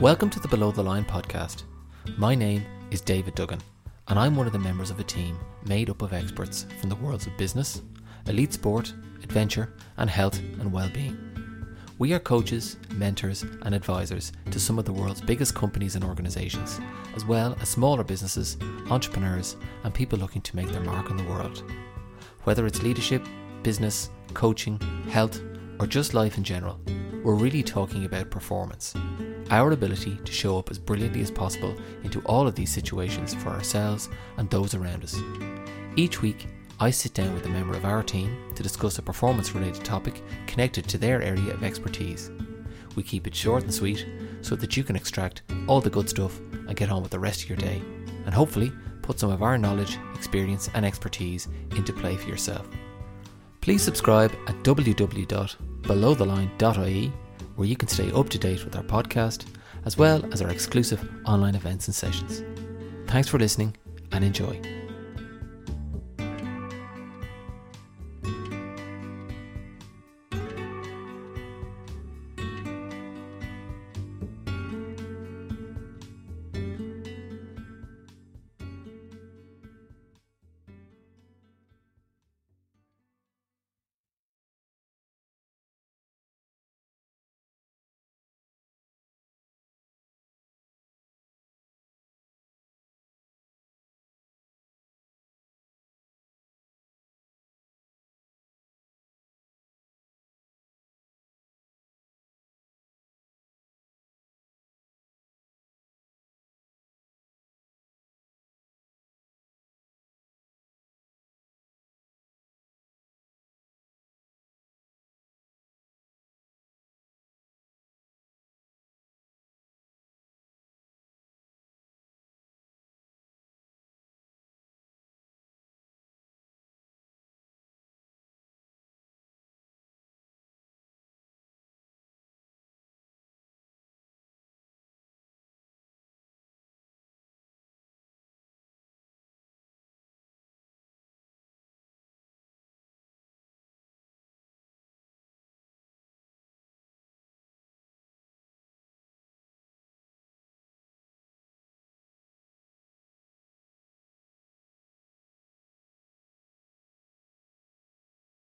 Welcome to the Below the Line podcast. My name is David Duggan, and I'm one of the members of a team made up of experts from the worlds of business, elite sport, adventure, and health and well-being. We are coaches, mentors, and advisors to some of the world's biggest companies and organizations, as well as smaller businesses, entrepreneurs, and people looking to make their mark on the world. Whether it's leadership, business, coaching, health, or just life in general, we're really talking about performance. Our ability to show up as brilliantly as possible into all of these situations for ourselves and those around us. Each week, I sit down with a member of our team to discuss a performance related topic connected to their area of expertise. We keep it short and sweet so that you can extract all the good stuff and get on with the rest of your day, and hopefully put some of our knowledge, experience, and expertise into play for yourself. Please subscribe at www.belowtheline.ie where you can stay up to date with our podcast as well as our exclusive online events and sessions. Thanks for listening and enjoy.